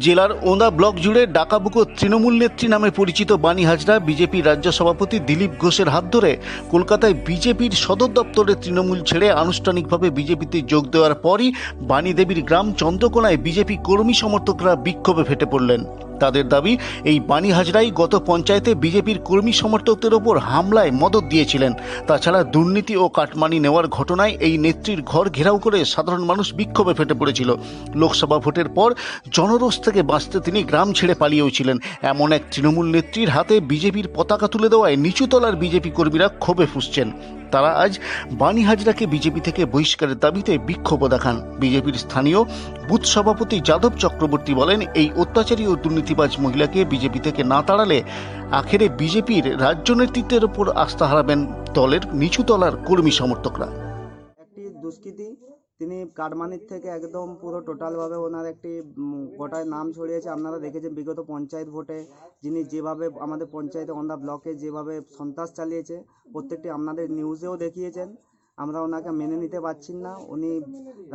জেলার ওন্দা ব্লক জুড়ে ডাকাবুকো তৃণমূল নেত্রী নামে পরিচিত বাণী হাজরা, বিজেপি রাজ্য সভাপতি দিলীপ ঘোষের হাত ধরে কলকাতায় বিজেপির সদর দপ্তরে তৃণমূল ছেড়ে আনুষ্ঠানিকভাবে বিজেপিতে যোগ দেওয়ার পরই বাণী দেবীর গ্রাম চন্দ্রকোনায় বিজেপি কর্মী সমর্থকরা বিক্ষোভে ফেটে পড়লেন। তাদের দাবি, এই বাণী হাজরাই গত পঞ্চায়েতে বিজেপির কর্মী সমর্থকদের ওপর হামলায় মদত দিয়েছিলেন। তাছাড়া দুর্নীতি ও কাটমানি নেওয়ার ঘটনায় এই নেত্রীর ঘর ঘেরাও করে সাধারণ মানুষ বিক্ষোভে ফেটে পড়েছিল। লোকসভা ভোটের পর জনরোষ থেকে বাঁচতে তিনি গ্রাম ছেড়ে পালিয়েও ছিলেন। এমন এক তৃণমূল নেত্রীর হাতে বিজেপির পতাকা তুলে দেওয়ায় নিচুতলার বিজেপি কর্মীরা ক্ষোভে ফুসছেন। তারা আজ বাণী হাজরাকে বিজেপি থেকে বহিষ্কারের দাবিতে বিক্ষোভ দেখান। বিজেপির স্থানীয় বুথ সভাপতি যাদব চক্রবর্তী বলেন, এই অত্যাচারী ও দুর্নীতিবাজ মহিলাকে বিজেপি থেকে না তাড়ালে আখেরে বিজেপির রাজ্য নেতৃত্বের ওপর আস্থা হারাবেন দলের নিচু তলার কর্মী সমর্থকরা। একটি দুষ্কৃতী তিনি কাটমানির থেকে একদম পুরো টোটালভাবে ওনার একটি গোটায় নাম ছড়িয়েছে। আপনারা দেখেছেন বিগত পঞ্চায়েত ভোটে যিনি যেভাবে আমাদের পঞ্চায়েতে অন্দা ব্লকে যেভাবে সন্ত্রাস চালিয়েছে, প্রত্যেকটি আপনাদের নিউজেও দেখিয়েছেন। আমরা ওনাকে মেনে নিতে পারছি না। উনি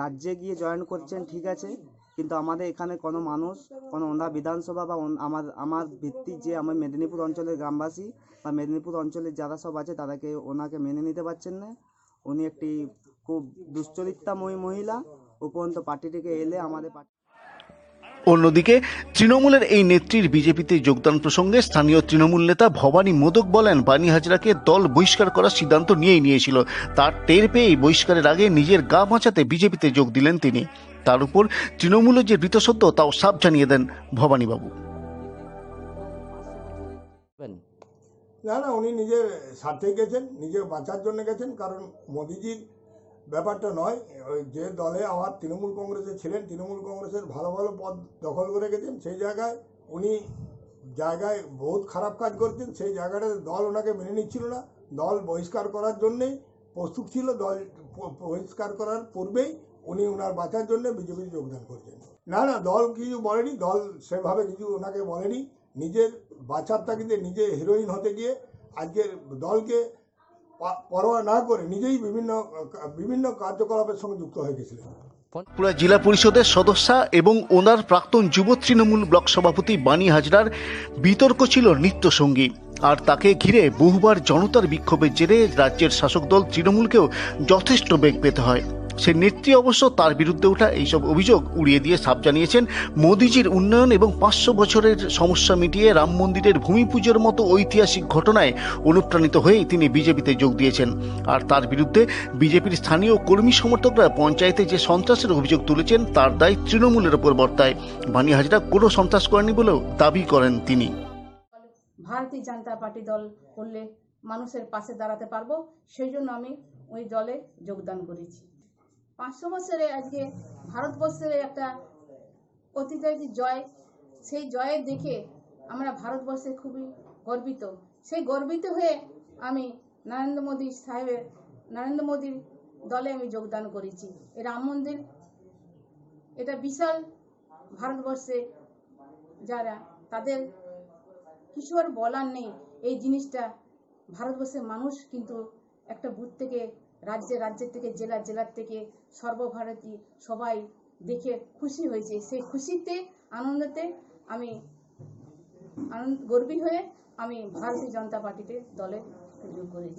রাজ্যে গিয়ে জয়েন করছেন, ঠিক আছে। কিন্তু আমাদের এখানে কোনো মানুষ, কোনো ওন্দা বিধানসভা বা আমার আমার ভিত্তি যে আমার মেদিনীপুর অঞ্চলের গ্রামবাসী বা মেদিনীপুর অঞ্চলের যারা সব আছে, তাদেরকে ওনাকে মেনে নিতে পারছেন না। উনি একটি খুব দুশ্চরিত্রাময়ী মহিলা উপরন্ত পার্টিটিকে এলে আমাদের পার্টি অন্যদিকে তৃণমূলের এই নেত্রীর বিজেপিতে যোগদান প্রসঙ্গে স্থানীয় তৃণমূল নেতা ভবানী মোদক বলেন বাণী হাজরাকে দল বহিষ্কার করার সিদ্ধান্ত নিয়েই নিয়েছিল। তার টের পেয়েই বহিষ্কারের আগে নিজের গা বাঁচাতে বিজেপিতে যোগ দিলেন তিনি। তার উপর তৃণমূলের যে বৃতসত্য তাও সাপ জানিয়ে দেন ভবানীবাবু। না না উনি নিজের স্বার্থে গেছেন নিজে বাঁচার জন্য গেছেন কারণ মোদিজির ব্যাপারটা নয়, ওই যে দলে আমার তৃণমূল কংগ্রেসে ছিলেন, তৃণমূল কংগ্রেসের ভালো ভালো পদ দখল করে গেছেন, সেই জায়গায় উনি জায়গায় বহুত খারাপ কাজ করতেন সেই জায়গাটাতে দল ওনাকে মেনে নিচ্ছিল না। দল বহিষ্কার করার জন্যেই প্রস্তুত ছিল, দল বহিষ্কার করার পূর্বেই উনি ওনার বাঁচার জন্য বিজেপিতে যোগদান করছেন। না না, দল কিছু বলেনি, দল সেভাবে কিছু ওনাকে বলেনি। নিজের বাঁচার তাগিদে নিজে হিরোইন হতে গিয়ে আজকের দলকে পরোয়া না করে নিজেই বিভিন্ন বিভিন্ন কার্যকলাপের সঙ্গে যুক্ত হয়ে গেছিলেন। বাঁকুড়া জেলা পরিষদের সদস্যা এবং ওনার প্রাক্তন যুব তৃণমূল ব্লক সভাপতি বাণী হাজরার বিতর্ক ছিল নিত্যসঙ্গী। আর তাকে ঘিরে বহুবার জনতার বিক্ষোভের জেরে রাজ্যের শাসক দল তৃণমূলকেও যথেষ্ট বেগ পেতে হয়। সে নেত্রী অবশ্য তার বিরুদ্ধে ওঠা এইসব অভিযোগ উড়িয়ে দিয়ে সাপ জানিয়েছেন। মোদিজির উন্নয়ন এবং পাঁচশো বছরের সমস্যা মিটিয়ে রাম মন্দিরের ভূমি পুজোর মতো ঐতিহাসিক ঘটনায় অনুপ্রাণিত হয়েই তিনি বিজেপিতে যোগ দিয়েছেন। আর তার বিরুদ্ধে বিজেপির স্থানীয় কর্মী সমর্থকরা পঞ্চায়েতে যে সন্ত্রাসের অভিযোগ তুলেছেন, তার দায় তৃণমূলের ওপর বর্তায়। বাণী হাজরা, কোনো সন্ত্রাস করেনি বলেও দাবি করেন তিনি। ভারতীয় জনতা পার্টি দল করলে মানুষের পাশে দাঁড়াতে পারব, সেই জন্য আমি ওই দলে যোগদান করেছি। পাঁচশো বছরে আজকে ভারতবর্ষের একটা অতীতের যে জয়, সেই জয়ের দেখে আমরা ভারতবর্ষে খুবই গর্বিত। সেই গর্বিত হয়ে আমি নরেন্দ্র মোদী সাহেবের, নরেন্দ্র মোদীর দলে আমি যোগদান করেছি। এই রাম মন্দির, এটা বিশাল ভারতবর্ষে যারা, তাদের কিছু আর বলার নেই। এই জিনিসটা ভারতবর্ষের মানুষ কিন্তু একটা বুথ থেকে রাজ্যে রাজ্যের থেকে জেলা জেলার থেকে সর্বভারতী সবাই দেখে খুশি হয়েছে। সেই খুশিতে, আনন্দতে আমি আনন্দ গর্বী হয়ে আমি ভারতীয় জনতা পার্টিতে দলে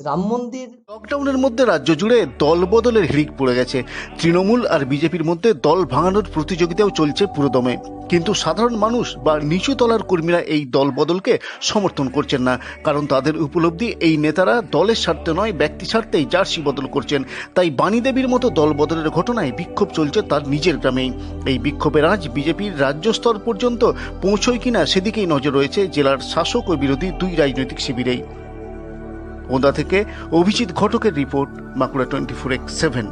রাম মন্দির লকডাউনের মধ্যে রাজ্য জুড়ে দল বদলের হিড়িক পড়ে গেছে। তৃণমূল আর বিজেপির মধ্যে দল ভাঙানোর প্রতিযোগিতাও চলছে পুরোদমে। কিন্তু সাধারণ মানুষ বা নিচু তলার কর্মীরা এই দল বদলকে সমর্থন করছেন না। কারণ তাদের উপলব্ধি এই নেতারা দলের স্বার্থে নয় ব্যক্তি স্বার্থেই জার্সি বদল করছেন। তাই বাণী দেবীর মতো দল বদলের ঘটনায় বিক্ষোভ চলছে তার নিজের গ্রামেই। এই বিক্ষোভের আজ বিজেপির রাজ্য স্তর পর্যন্ত পৌঁছয় কিনা সেদিকেই নজর রয়েছে জেলার শাসক ও বিরোধী দুই রাজনৈতিক শিবিরেই। ওদা থেকে অভিজিৎ ঘটকের report Bankura twenty four x seven.